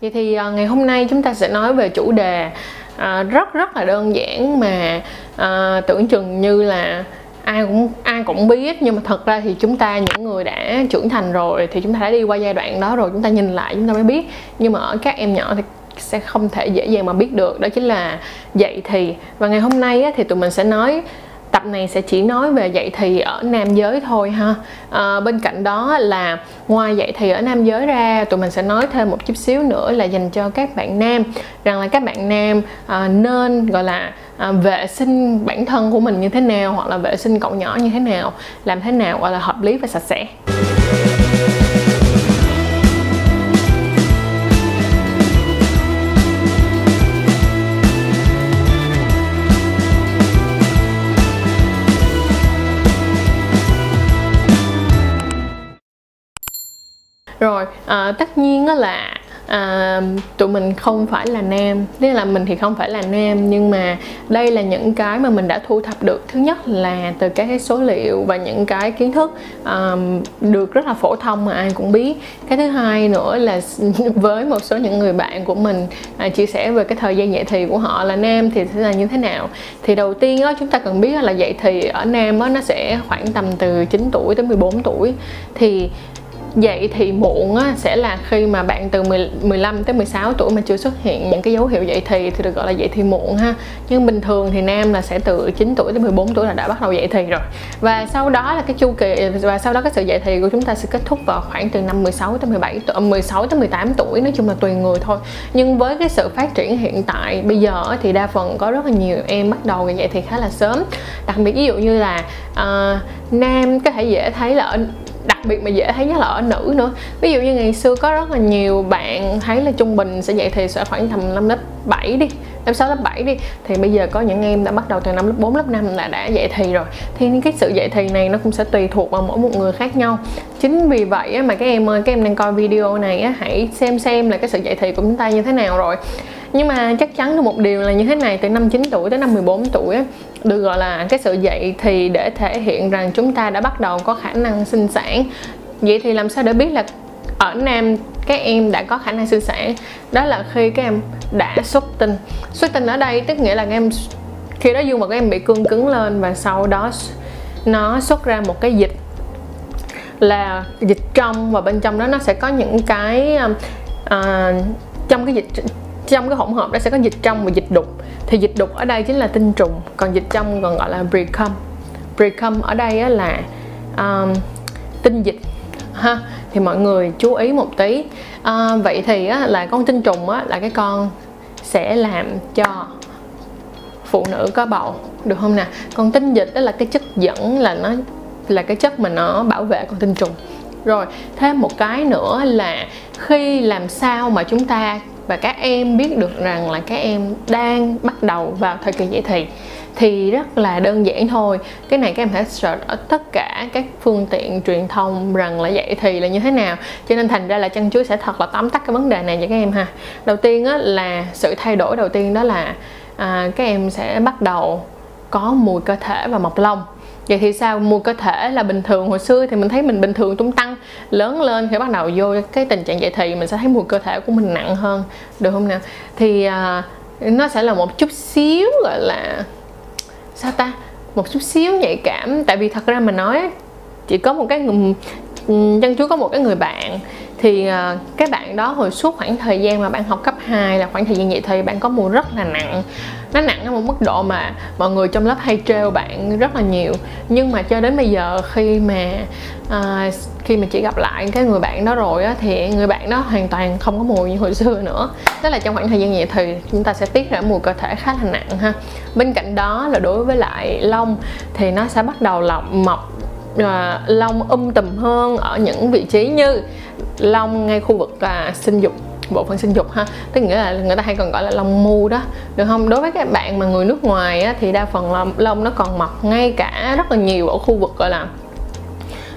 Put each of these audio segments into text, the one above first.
vậy thì à, ngày hôm nay chúng ta sẽ nói về chủ đề à, rất rất là đơn giản mà à, tưởng chừng như là ai cũng ai cũng biết. Nhưng mà thật ra thì chúng ta những người đã trưởng thành rồi thì chúng ta đã đi qua giai đoạn đó rồi chúng ta nhìn lại chúng ta mới biết. Nhưng mà ở các em nhỏ thì sẽ không thể dễ dàng mà biết được đó chính là dạy thì. Và ngày hôm nay thì tụi mình sẽ nói tập này sẽ chỉ nói về dạy thì ở nam giới thôi ha. À, bên cạnh đó là ngoài dạy thì ở nam giới ra tụi mình sẽ nói thêm một chút xíu nữa là dành cho các bạn nam. Rằng là các bạn nam à, nên gọi là à, vệ sinh bản thân của mình như thế nào hoặc là vệ sinh cậu nhỏ như thế nào làm thế nào gọi là hợp lý và sạch sẽ. Rồi à, tất nhiên đó là à, tụi mình không phải là nam. Tức là mình thì không phải là nam nhưng mà đây là những cái mà mình đã thu thập được. Thứ nhất là từ các cái số liệu và những cái kiến thức à, được rất là phổ thông mà ai cũng biết. Cái thứ hai nữa là với một số những người bạn của mình à, chia sẻ về cái thời gian dạy thì của họ là nam thì sẽ là như thế nào. Thì đầu tiên đó chúng ta cần biết là dạy thì ở nam đó, nó sẽ khoảng tầm từ 9 tuổi tới 14 tuổi. Thì dậy thì muộn á, sẽ là khi mà bạn từ 10, 15 tới 16 tuổi mà chưa xuất hiện những cái dấu hiệu dậy thì thì được gọi là dậy thì muộn ha. Nhưng bình thường thì nam là sẽ từ 9 tuổi tới 14 tuổi là đã bắt đầu dậy thì rồi. Và sau đó là cái chu kỳ và sau đó cái sự dậy thì của chúng ta sẽ kết thúc vào khoảng từ năm 16 tới 17 tuổi à, 16 tới 18 tuổi nói chung là tùy người thôi. Nhưng với cái sự phát triển hiện tại bây giờ thì đa phần có rất là nhiều em bắt đầu dậy thì khá là sớm. Đặc biệt ví dụ như là uh, nam có thể dễ thấy là đặc biệt mà dễ thấy nhất là ở nữ nữa. Ví dụ như ngày xưa có rất là nhiều bạn thấy là trung bình sẽ dậy thì sẽ khoảng tầm năm lớp 7 đi lớp 6 lớp 7 đi. Thì bây giờ có những em đã bắt đầu từ năm lớp 4 lớp 5 là đã dậy thì rồi. Thì cái sự dậy thì này nó cũng sẽ tùy thuộc vào mỗi một người khác nhau. Chính vì vậy mà các em ơi, các em đang coi video này hãy xem xem là cái sự dậy thì của chúng ta như thế nào rồi. Nhưng mà chắc chắn được một điều là như thế này, từ năm 9 tuổi tới năm 14 tuổi được gọi là cái sự dậy thì để thể hiện rằng chúng ta đã bắt đầu có khả năng sinh sản. Vậy thì làm sao để biết là ở nam các em đã có khả năng sinh sản? Đó là khi các em đã xuất tinh. Xuất tinh ở đây tức nghĩa là các em khi đó dương vật các em bị cương cứng lên và sau đó nó xuất ra một cái dịch là dịch trong và bên trong đó nó sẽ có những cái uh, trong cái dịch trong cái hỗn hợp đó sẽ có dịch trong và dịch đục. Thì dịch đục ở đây chính là tinh trùng còn dịch trong còn gọi là precum precum ở đây á là um, tinh dịch ha. Thì mọi người chú ý một tí. À, vậy thì á, là con tinh trùng á, là cái con sẽ làm cho phụ nữ có bầu được không nè? Còn tinh dịch đó là cái chất dẫn là nó là cái chất mà nó bảo vệ con tinh trùng. Rồi thêm một cái nữa là khi làm sao mà chúng ta và các em biết được rằng là các em đang bắt đầu vào thời kỳ dậy thì. Thì rất là đơn giản thôi. Cái này các em hãy search ở tất cả các phương tiện truyền thông rằng là dậy thì là như thế nào. Cho nên thành ra là chân chuối sẽ thật là tóm tắt cái vấn đề này cho các em ha. Đầu tiên á, là sự thay đổi đầu tiên đó là à, các em sẽ bắt đầu có mùi cơ thể và mọc lông vậy thì sao? Mùi cơ thể là bình thường. Hồi xưa thì mình thấy mình bình thường tung tăng lớn lên khi bắt đầu vô cái tình trạng dậy thì mình sẽ thấy mùi cơ thể của mình nặng hơn được không nào? Thì à, nó sẽ là một chút xíu gọi là sao ta? Một chút xíu nhạy cảm. Tại vì thật ra mà nói chỉ có một cái chân ừ, chúa có một cái người bạn thì à, các bạn đó hồi suốt khoảng thời gian mà bạn học cấp 2 là khoảng thời gian vậy thì bạn có mùi rất là nặng. Nó nặng ở một mức độ mà mọi người trong lớp hay trêu bạn rất là nhiều. Nhưng mà cho đến bây giờ khi mà à, khi mà chị gặp lại cái người bạn đó rồi á thì người bạn đó hoàn toàn không có mùi như hồi xưa nữa. Tức là trong khoảng thời gian vậy thì chúng ta sẽ tiết ra mùi cơ thể khá là nặng ha. Bên cạnh đó là đối với lại lông thì nó sẽ bắt đầu là mọc uh, lông um tùm hơn ở những vị trí như lông ngay khu vực là sinh dục bộ phận sinh dục ha. Tức nghĩa là người ta hay còn gọi là lông mu đó được không? Đối với các bạn mà người nước ngoài á, thì đa phần là lông nó còn mọc ngay cả rất là nhiều ở khu vực gọi là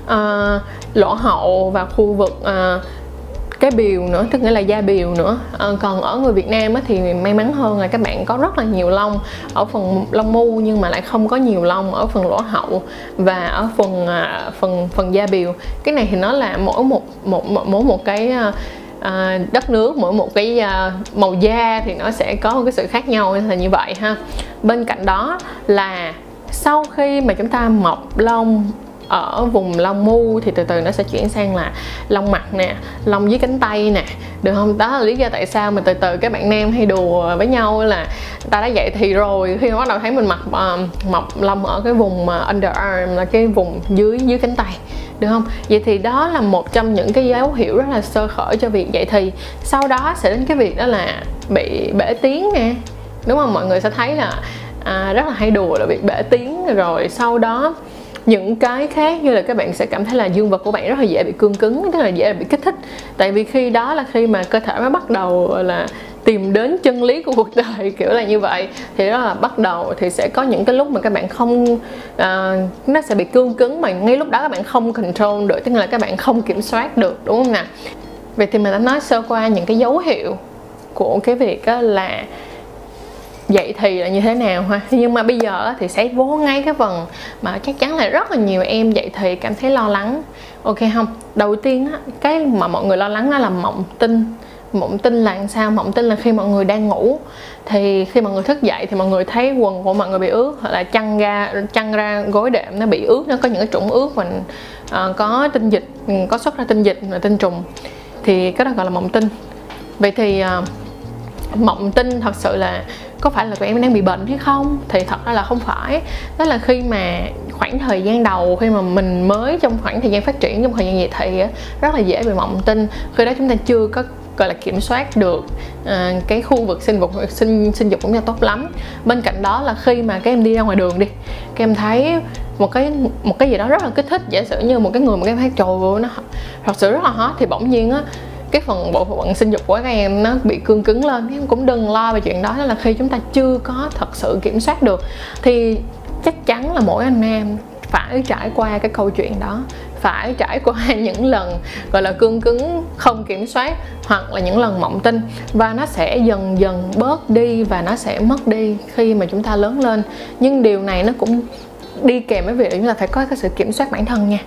uh, lỗ hậu và khu vực uh, cái biều nữa tức nghĩa là da biều nữa. À, còn ở người Việt Nam á, thì may mắn hơn là các bạn có rất là nhiều lông ở phần lông mu nhưng mà lại không có nhiều lông ở phần lỗ hậu và ở phần à, phần phần da biều cái này thì nó là mỗi một một mỗi một cái à, à, đất nước mỗi một cái à, màu da thì nó sẽ có một cái sự khác nhau là như vậy ha. Bên cạnh đó là sau khi mà chúng ta mọc lông ở vùng lông mu thì từ từ nó sẽ chuyển sang là lông mặt nè lông dưới cánh tay nè được không? Đó là lý do tại sao mà từ từ các bạn nam hay đùa với nhau là ta đã dậy thì rồi. Khi mà bắt đầu thấy mình mặc uh, mọc lông ở cái vùng ờ, uh, underarm là cái vùng dưới dưới cánh tay được không? Vậy thì đó là một trong những cái dấu hiệu rất là sơ khởi cho việc dậy thì. Sau đó sẽ đến cái việc đó là bị bể tiếng nè đúng không? Mọi người sẽ thấy là à, rất là hay đùa là bị bể tiếng rồi. Sau đó những cái khác như là các bạn sẽ cảm thấy là dương vật của bạn rất là dễ bị cương cứng tức là dễ bị kích thích. Tại vì khi đó là khi mà cơ thể nó bắt đầu là tìm đến chân lý của cuộc đời kiểu là như vậy. Thì đó là bắt đầu thì sẽ có những cái lúc mà các bạn không uh, nó sẽ bị cương cứng mà ngay lúc đó các bạn không control được tức là các bạn không kiểm soát được đúng không nào? Vậy thì mình đã nói sơ qua những cái dấu hiệu của cái việc là vậy thì là như thế nào ha? Nhưng mà bây giờ thì sẽ vô ngay cái phần mà chắc chắn là rất là nhiều em vậy thì cảm thấy lo lắng. Ok không? Đầu tiên á cái mà mọi người lo lắng đó là mộng tinh mộng tinh là sao? Mộng tinh là khi mọi người đang ngủ. Thì khi mọi người thức dậy thì mọi người thấy quần của mọi người bị ướt hoặc là chăn ra chăn ra gối đệm nó bị ướt nó có những cái trũng ướt và uh, ờ, có tinh dịch ừ, có xuất ra tinh dịch là tinh trùng. Thì cái đó gọi là mộng tinh vậy thì uh, mộng tinh thật sự là có phải là tụi em đang bị bệnh hay không? Thì thật ra là không phải. Đó là khi mà khoảng thời gian đầu khi mà mình mới trong khoảng thời gian phát triển trong thời gian dậy thì rất là dễ bị mộng tinh khi đó chúng ta chưa có gọi là kiểm soát được à, cái khu vực sinh dục sinh sinh dục cũng như tốt lắm. Bên cạnh đó là khi mà các em đi ra ngoài đường đi các em thấy một cái một cái gì đó rất là kích thích. Giả sử như một cái người mà các em thấy trời ơi nó thật sự rất là hot. Thì bỗng nhiên á cái phần bộ phận sinh dục của các em nó bị cương cứng lên, em cũng đừng lo về chuyện đó đó là khi chúng ta chưa có thật sự kiểm soát được. Thì chắc chắn là mỗi anh em phải trải qua cái câu chuyện đó, phải trải qua những lần, gọi là, cương cứng, không kiểm soát, hoặc là những lần mộng tinh. Và nó sẽ dần dần bớt đi và nó sẽ mất đi khi mà chúng ta lớn lên. Nhưng điều này nó cũng đi kèm với việc chúng ta phải có cái sự kiểm soát bản thân nha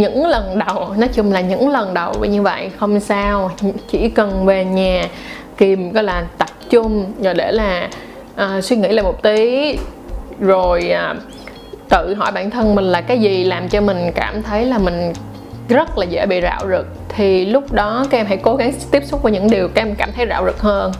những lần đầu nói chung là những lần đầu như vậy không sao. Chỉ cần về nhà kìm có là tập trung rồi để là uh, suy nghĩ lại một tí rồi uh, tự hỏi bản thân mình là cái gì làm cho mình cảm thấy là mình rất là dễ bị rạo rực. Thì lúc đó các em hãy cố gắng tiếp xúc với những điều các em cảm thấy rạo rực hơn.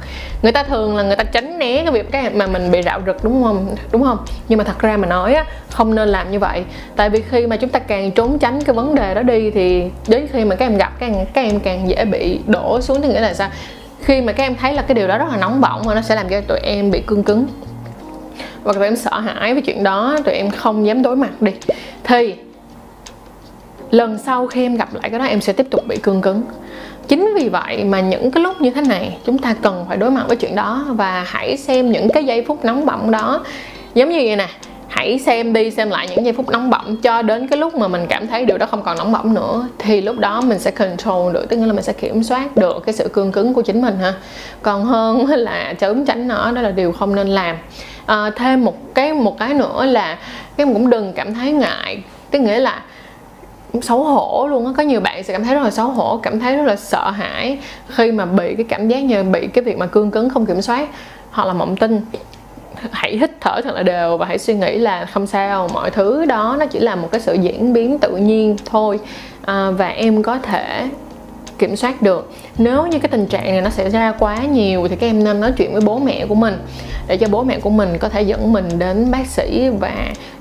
Người ta thường là người ta tránh né cái việc cái mà mình bị rạo rực, đúng không? Đúng không? Nhưng mà thật ra mà nói á, không nên làm như vậy. Tại vì khi mà chúng ta càng trốn tránh cái vấn đề đó đi thì đến khi mà các em gặp, các em các em càng dễ bị đổ xuống. Thì nghĩa là sao? Khi mà các em thấy là cái điều đó rất là nóng bỏng và nó sẽ làm cho tụi em bị cương cứng. Và tụi em sợ hãi với chuyện đó, tụi em không dám đối mặt đi. Thì lần sau khi em gặp lại cái đó em sẽ tiếp tục bị cương cứng. Chính vì vậy mà những cái lúc như thế này chúng ta cần phải đối mặt với chuyện đó và hãy xem những cái giây phút nóng bỏng đó. Giống như vậy nè hãy xem đi xem lại những giây phút nóng bỏng cho đến cái lúc mà mình cảm thấy điều đó không còn nóng bỏng nữa. Thì lúc đó mình sẽ control được tức là mình sẽ kiểm soát được cái sự cương cứng của chính mình ha. Còn hơn là trốn tránh nó đó là điều không nên làm. À, thêm một cái một cái nữa là em cũng đừng cảm thấy ngại tức nghĩa là xấu hổ luôn á. Có nhiều bạn sẽ cảm thấy rất là xấu hổ cảm thấy rất là sợ hãi khi mà bị cái cảm giác như bị cái việc mà cương cứng không kiểm soát hoặc là mộng tinh. Hãy hít thở thật là đều và hãy suy nghĩ là không sao mọi thứ đó nó chỉ là một cái sự diễn biến tự nhiên thôi. À, và em có thể kiểm soát được. Nếu như cái tình trạng này nó xảy ra quá nhiều thì các em nên nói chuyện với bố mẹ của mình để cho bố mẹ của mình có thể dẫn mình đến bác sĩ và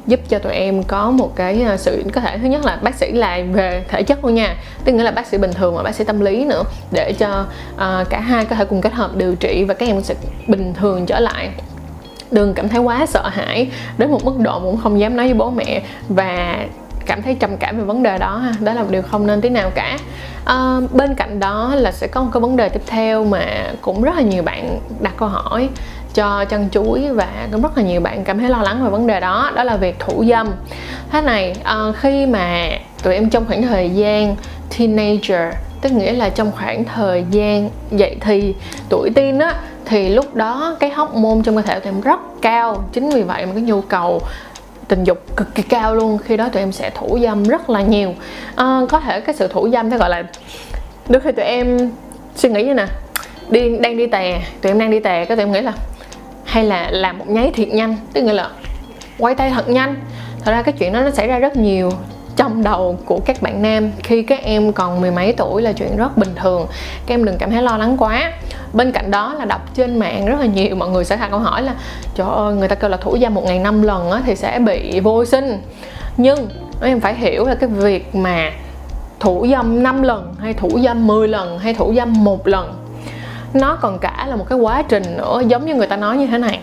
giúp cho tụi em có một cái à, sự có thể thứ nhất là bác sĩ là về thể chất luôn nha. Tức nghĩa là bác sĩ bình thường và bác sĩ tâm lý nữa để cho uh, cả hai có thể cùng kết hợp điều trị và các em sẽ bình thường trở lại. Đừng cảm thấy quá sợ hãi đến một mức độ cũng không dám nói với bố mẹ. Và cảm thấy trầm cảm về vấn đề đó ha. Đó là một điều không nên tí nào cả. À, bên cạnh đó là sẽ có một cái vấn đề tiếp theo mà cũng rất là nhiều bạn đặt câu hỏi cho chân chuối và cũng rất là nhiều bạn cảm thấy lo lắng về vấn đề đó đó là việc thủ dâm. Thế này à, khi mà tụi em trong khoảng thời gian teenager tức nghĩa là trong khoảng thời gian dậy thì tuổi teen á thì lúc đó cái hóc môn trong cơ thể tụi em rất cao chính vì vậy mà cái nhu cầu tình dục cực kỳ cao luôn. Khi đó tụi em sẽ thủ dâm rất là nhiều. À, có thể cái sự thủ dâm phải gọi là đôi khi tụi em suy nghĩ như nè đi đang đi tè tụi em đang đi tè cái tụi em nghĩ là hay là làm một nháy thiệt nhanh tức nghĩa là quay tay thật nhanh. Thật ra cái chuyện đó nó xảy ra rất nhiều trong đầu của các bạn nam. Khi các em còn mười mấy tuổi là chuyện rất bình thường. Các em đừng cảm thấy lo lắng quá bên cạnh đó là đọc trên mạng rất là nhiều mọi người sẽ đặt câu hỏi là trời ơi người ta kêu là thủ dâm một ngày năm lần á, thì sẽ bị vô sinh. Nhưng em phải hiểu là cái việc mà thủ dâm 5 lần hay thủ dâm 10 lần hay thủ dâm một lần nó còn cả là một cái quá trình nữa giống như người ta nói như thế này.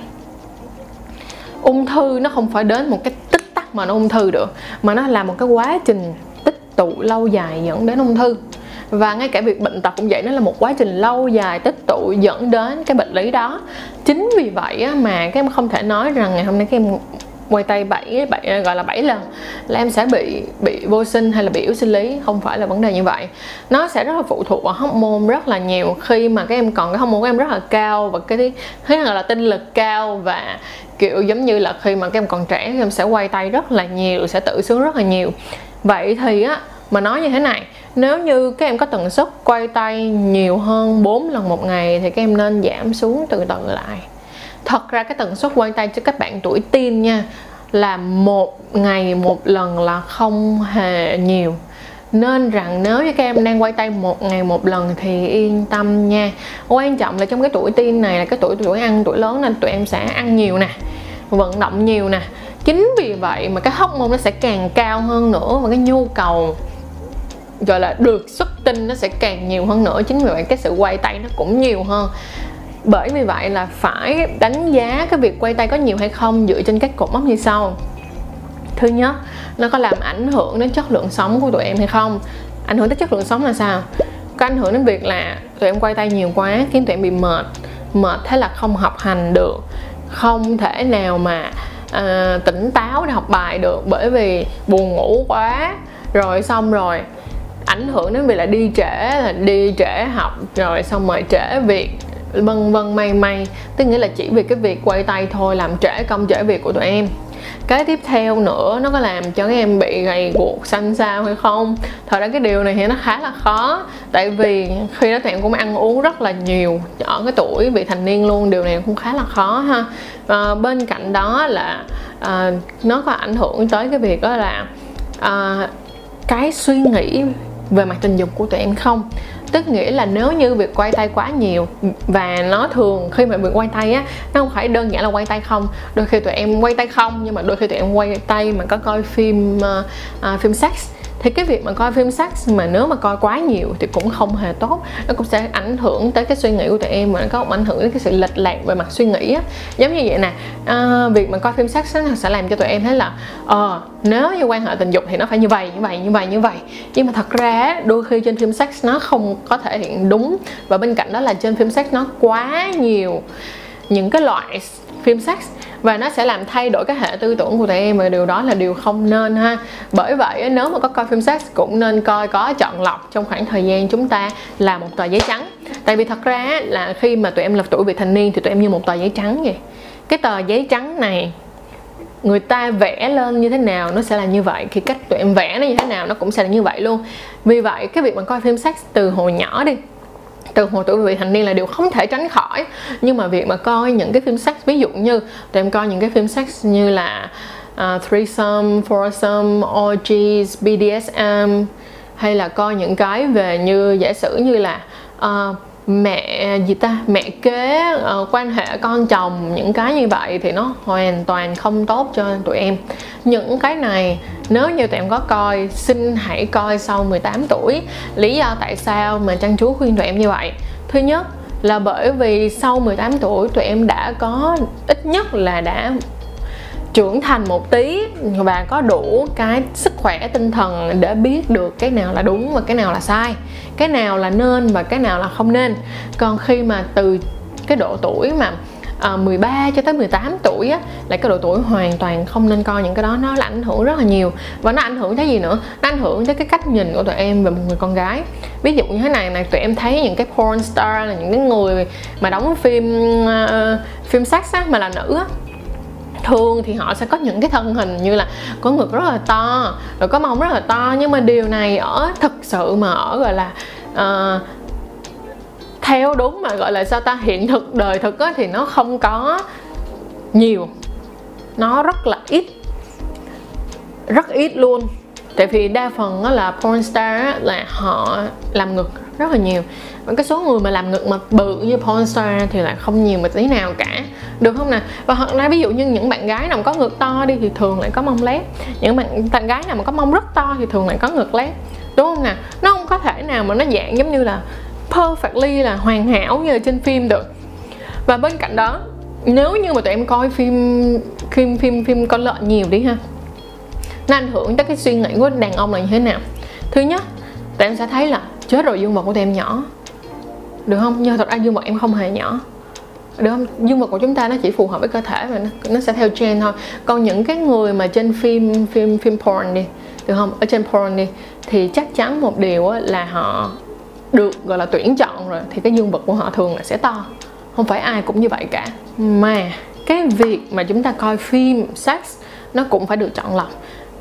Ung thư nó không phải đến một cái tích tắc mà nó ung thư được mà nó là một cái quá trình tích tụ lâu dài dẫn đến ung thư và ngay cả việc bệnh tật cũng vậy nó là một quá trình lâu dài tích tụ dẫn đến cái bệnh lý đó. Chính vì vậy mà các em không thể nói rằng ngày hôm nay các em quay tay bảy, bảy gọi là 7 lần là em sẽ bị bị vô sinh hay là bị yếu sinh lý. Không phải là vấn đề như vậy. Nó sẽ rất là phụ thuộc vào hormone rất là nhiều. Khi mà các em còn cái hormone của em rất là cao và cái thứ là tinh lực cao và kiểu giống như là khi mà các em còn trẻ thì em sẽ quay tay rất là nhiều sẽ tự sướng rất là nhiều. Vậy thì á mà nói như thế này nếu như các em có tần suất quay tay nhiều hơn 4 lần một ngày thì các em nên giảm xuống từ từ lại. Thật ra cái tần suất quay tay cho các bạn tuổi teen nha, là một ngày một lần là không hề nhiều. Nên rằng nếu như các em đang quay tay một ngày một lần thì yên tâm nha. Quan trọng là trong cái tuổi teen này là cái tuổi tuổi ăn, tuổi lớn nên tụi em sẽ ăn nhiều nè, vận động nhiều nè. Chính vì vậy mà cái hóc môn nó sẽ càng cao hơn nữa và cái nhu cầu gọi là được xuất tinh nó sẽ càng nhiều hơn nữa. Chính vì vậy cái sự quay tay nó cũng nhiều hơn. Bởi vì vậy là phải đánh giá cái việc quay tay có nhiều hay không dựa trên các cột mốc như sau. Thứ nhất nó có làm ảnh hưởng đến chất lượng sống của tụi em hay không? Ảnh hưởng tới chất lượng sống là sao? Có ảnh hưởng đến việc là tụi em quay tay nhiều quá khiến tụi em bị mệt mệt thế là không học hành được không thể nào mà à, tỉnh táo để học bài được bởi vì buồn ngủ quá. Rồi xong rồi ảnh hưởng đến việc là đi trễ là đi trễ học rồi xong rồi trễ việc vân vân may may. Tức nghĩa là chỉ vì cái việc quay tay thôi làm trễ công trễ việc của tụi em. Cái tiếp theo nữa nó có làm cho các em bị gầy guộc xanh xao hay không? Thật ra cái điều này thì nó khá là khó. Tại vì khi đó tụi em cũng ăn uống rất là nhiều ở cái tuổi vị thành niên luôn điều này cũng khá là khó ha. À, bên cạnh đó là à, nó có ảnh hưởng tới cái việc đó là à, cái suy nghĩ về mặt tình dục của tụi em không? Tức nghĩa là nếu như việc quay tay quá nhiều và nó thường khi mà việc quay tay á nó không phải đơn giản là quay tay không. Đôi khi tụi em quay tay không nhưng mà đôi khi tụi em quay tay mà có coi phim uh, uh, phim sex thì cái việc mà coi phim sex mà nếu mà coi quá nhiều thì cũng không hề tốt. Nó cũng sẽ ảnh hưởng tới cái suy nghĩ của tụi em mà nó có ảnh hưởng đến cái sự lệch lạc về mặt suy nghĩ á. Giống như vậy nè à, việc mà coi phim sex nó sẽ làm cho tụi em thấy là ờ nếu như quan hệ tình dục thì nó phải như vậy như vậy như vậy như vậy. Nhưng mà thật ra đôi khi trên phim sex nó không có thể hiện đúng. Và bên cạnh đó là trên phim sex nó quá nhiều những cái loại phim sex và nó sẽ làm thay đổi cái hệ tư tưởng của tụi em và điều đó là điều không nên ha. Bởi vậy, nếu mà có coi phim sex cũng nên coi có chọn lọc trong khoảng thời gian chúng ta là một tờ giấy trắng. Tại vì thật ra là khi mà tụi em là tuổi vị thành niên thì tụi em như một tờ giấy trắng vậy. Cái tờ giấy trắng này, người ta vẽ lên như thế nào nó sẽ là như vậy. Khi cách tụi em vẽ nó như thế nào nó cũng sẽ là như vậy luôn. Vì vậy, cái việc mà coi phim sex từ hồi nhỏ đi từ hồi tuổi vị thành niên là điều không thể tránh khỏi. Nhưng mà việc mà coi những cái phim sex ví dụ như tụi em coi những cái phim sex như là uh, threesome, foursome, orgies, BDSM hay là coi những cái về như giả sử như là uh, mẹ gì ta mẹ kế uh, quan hệ con chồng những cái như vậy thì nó hoàn toàn không tốt cho tụi em. Những cái này nếu như tụi em có coi xin hãy coi sau 18 tuổi. Lý do tại sao mà trang chú khuyên tụi em như vậy? Thứ nhất là bởi vì sau 18 tuổi tụi em đã có ít nhất là đã trưởng thành một tí và có đủ cái sức khỏe tinh thần để biết được cái nào là đúng và cái nào là sai cái nào là nên và cái nào là không nên. Còn khi mà từ cái độ tuổi mà ờ, à, 13 cho tới 18 tuổi á là cái độ tuổi hoàn toàn không nên coi những cái đó nó là ảnh hưởng rất là nhiều. Và nó ảnh hưởng tới gì nữa? Nó ảnh hưởng tới cái cách nhìn của tụi em về một người con gái. Ví dụ như thế này này tụi em thấy những cái porn star là những cái người mà đóng phim uh, phim sex á mà là nữ á thường thì họ sẽ có những cái thân hình như là có ngực rất là to rồi có mông rất là to. Nhưng mà điều này ở thực sự mà ở gọi là uh, theo đúng mà gọi là sao ta hiện thực đời thực á, thì nó không có nhiều. Nó rất là ít. Rất ít luôn. Tại vì đa phần đó là porn star là họ làm ngực rất là nhiều. Và cái số người mà làm ngực mà bự như pornstar thì lại không nhiều một tí nào cả. Được không nè và hoặc là ví dụ như những bạn gái nào có ngực to đi thì thường lại có mông lép. Những bạn bạn gái nào mà có mông rất to thì thường lại có ngực lép. Đúng không nè nó không có thể nào mà nó dạng giống như là perfectly là hoàn hảo như là trên phim được. Và bên cạnh đó, nếu như mà tụi em coi phim phim phim phim con lợn nhiều đi ha, nó ảnh hưởng tới cái suy nghĩ của đàn ông là như thế nào? Thứ nhất, tụi em sẽ thấy là chết rồi dương vật của tụi em nhỏ. Được không? Nhưng thật ra dương vật em không hề nhỏ. Được không? Dương vật của chúng ta nó chỉ phù hợp với cơ thể và nó, nó sẽ theo trend thôi. Còn những cái người mà trên phim phim phim porn đi được không? Ở trên porn đi thì chắc chắn một điều là họ được gọi là tuyển chọn rồi thì cái dương vật của họ thường là sẽ to. Không phải ai cũng như vậy cả. Mà cái việc mà chúng ta coi phim sex nó cũng phải được chọn lọc.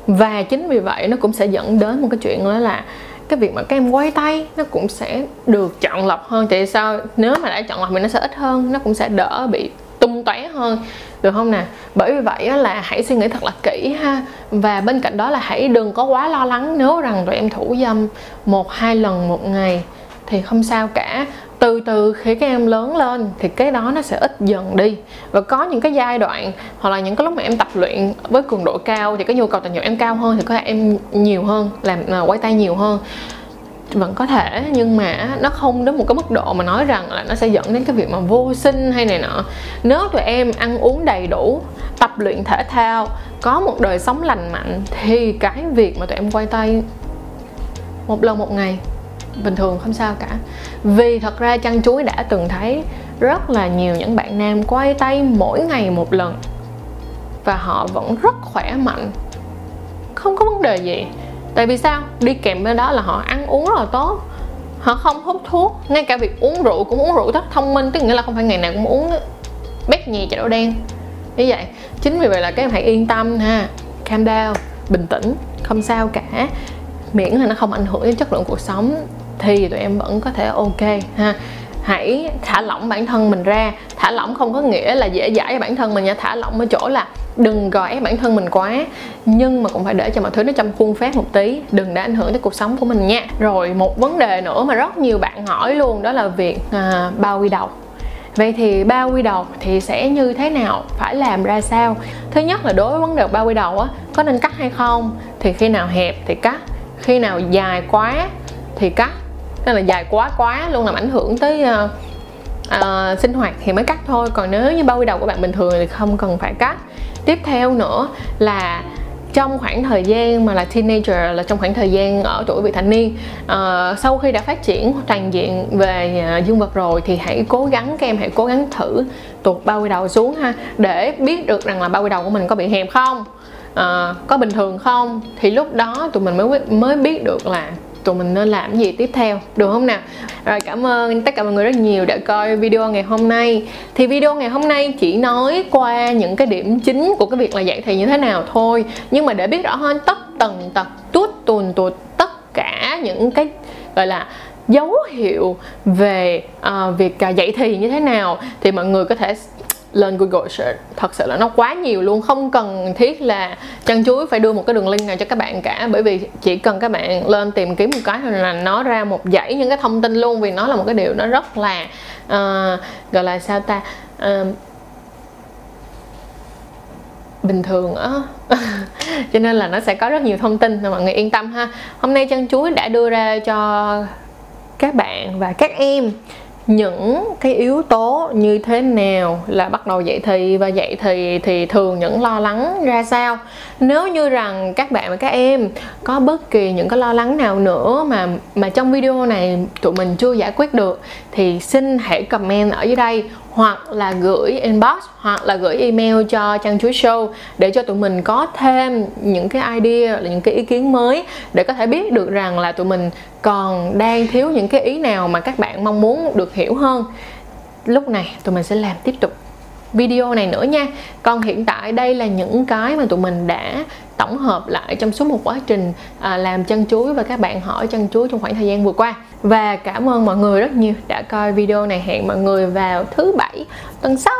Và chính vì vậy nó cũng sẽ dẫn đến một cái chuyện đó là cái việc mà các em quay tay nó cũng sẽ được chọn lọc hơn. Tại sao? Nếu mà đã chọn lọc thì nó sẽ ít hơn, nó cũng sẽ đỡ bị tung tóe hơn. Được không nè? Bởi vì vậy là hãy suy nghĩ thật là kỹ ha. Và bên cạnh đó là hãy đừng có quá lo lắng nếu rằng tụi em thủ dâm một, hai lần một ngày thì không sao cả từ từ khi các em lớn lên thì cái đó nó sẽ ít dần đi. Và có những cái giai đoạn hoặc là những cái lúc mà em tập luyện với cường độ cao thì cái nhu cầu tình dục em cao hơn thì có thể em nhiều hơn làm uh, quay tay nhiều hơn. Vẫn có thể nhưng mà nó không đến một cái mức độ mà nói rằng là nó sẽ dẫn đến cái việc mà vô sinh hay này nọ. Nếu tụi em ăn uống đầy đủ tập luyện thể thao có một đời sống lành mạnh thì cái việc mà tụi em quay tay một lần một ngày bình thường không sao cả. Vì thật ra chăn chuối đã từng thấy rất là nhiều những bạn nam quay tay mỗi ngày một lần và họ vẫn rất khỏe mạnh. Không có vấn đề gì. Tại vì sao? Đi kèm với đó là họ ăn uống rất là tốt. Họ không hút thuốc, ngay cả việc uống rượu cũng uống rượu rất thông minh, tức nghĩa là không phải ngày nào cũng uống bét nhì chả đậu đen. Như vậy, chính vì vậy là các em hãy yên tâm ha. Calm down, bình tĩnh, không sao cả. Miễn là nó không ảnh hưởng đến chất lượng cuộc sống thì tụi em vẫn có thể ok ha. Hãy thả lỏng bản thân mình ra. Thả lỏng không có nghĩa là dễ dãi cho bản thân mình nha. Thả lỏng ở chỗ là đừng gò ép bản thân mình quá. Nhưng mà cũng phải để cho mọi thứ nó trong khuôn phép một tí. Đừng để ảnh hưởng tới cuộc sống của mình nha. Rồi một vấn đề nữa mà rất nhiều bạn hỏi luôn đó là việc à, bao quy đầu. Vậy thì bao quy đầu thì sẽ như thế nào? Phải làm ra sao? Thứ nhất là đối với vấn đề bao quy đầu á, có nên cắt hay không? Thì khi nào hẹp thì cắt, khi nào dài quá thì cắt nên là dài quá quá luôn làm ảnh hưởng tới uh, uh, sinh hoạt thì mới cắt thôi. Còn nếu như bao quy đầu của bạn bình thường thì không cần phải cắt. Tiếp theo nữa là trong khoảng thời gian mà là teenager là trong khoảng thời gian ở tuổi vị thành niên uh, sau khi đã phát triển toàn diện về uh, dương vật rồi thì hãy cố gắng các em hãy cố gắng thử tuột bao quy đầu xuống ha để biết được rằng là bao quy đầu của mình có bị hẹp không uh, có bình thường không. Thì lúc đó tụi mình mới mới biết được là tụi mình nên làm gì tiếp theo được không nào? Rồi cảm ơn tất cả mọi người rất nhiều đã coi video ngày hôm nay. Thì video ngày hôm nay chỉ nói qua những cái điểm chính của cái việc là dạy thì như thế nào thôi. Nhưng mà để biết rõ hơn tất tần tật tuốt tuồn tuột tất cả những cái gọi là dấu hiệu về uh, việc uh, dạy thì như thế nào thì mọi người có thể lên Google search. Thật sự là nó quá nhiều luôn không cần thiết là chăn chuối phải đưa một cái đường link nào cho các bạn cả bởi vì chỉ cần các bạn lên tìm kiếm một cái thôi là nó ra một dãy những cái thông tin luôn vì nó là một cái điều nó rất là uh, gọi là sao ta uh, bình thường á. Cho nên là nó sẽ có rất nhiều thông tin mọi người yên tâm ha. Hôm nay chân chuối đã đưa ra cho các bạn và các em những cái yếu tố như thế nào là bắt đầu dậy thì và dậy thì thì thường những lo lắng ra sao? Nếu như rằng các bạn và các em có bất kỳ những cái lo lắng nào nữa mà mà trong video này tụi mình chưa giải quyết được, thì xin hãy comment ở dưới đây hoặc là gửi inbox, hoặc là gửi email cho trang chuối show để cho tụi mình có thêm những cái idea, là những cái ý kiến mới để có thể biết được rằng là tụi mình còn đang thiếu những cái ý nào mà các bạn mong muốn được hiểu hơn. Lúc này tụi mình sẽ làm tiếp tục video này nữa nha. Còn hiện tại đây là những cái mà tụi mình đã tổng hợp lại trong suốt một quá trình à, làm chân chuối và các bạn hỏi chân chuối trong khoảng thời gian vừa qua. Và cảm ơn mọi người rất nhiều đã coi video này. Hẹn mọi người vào thứ bảy tuần sau.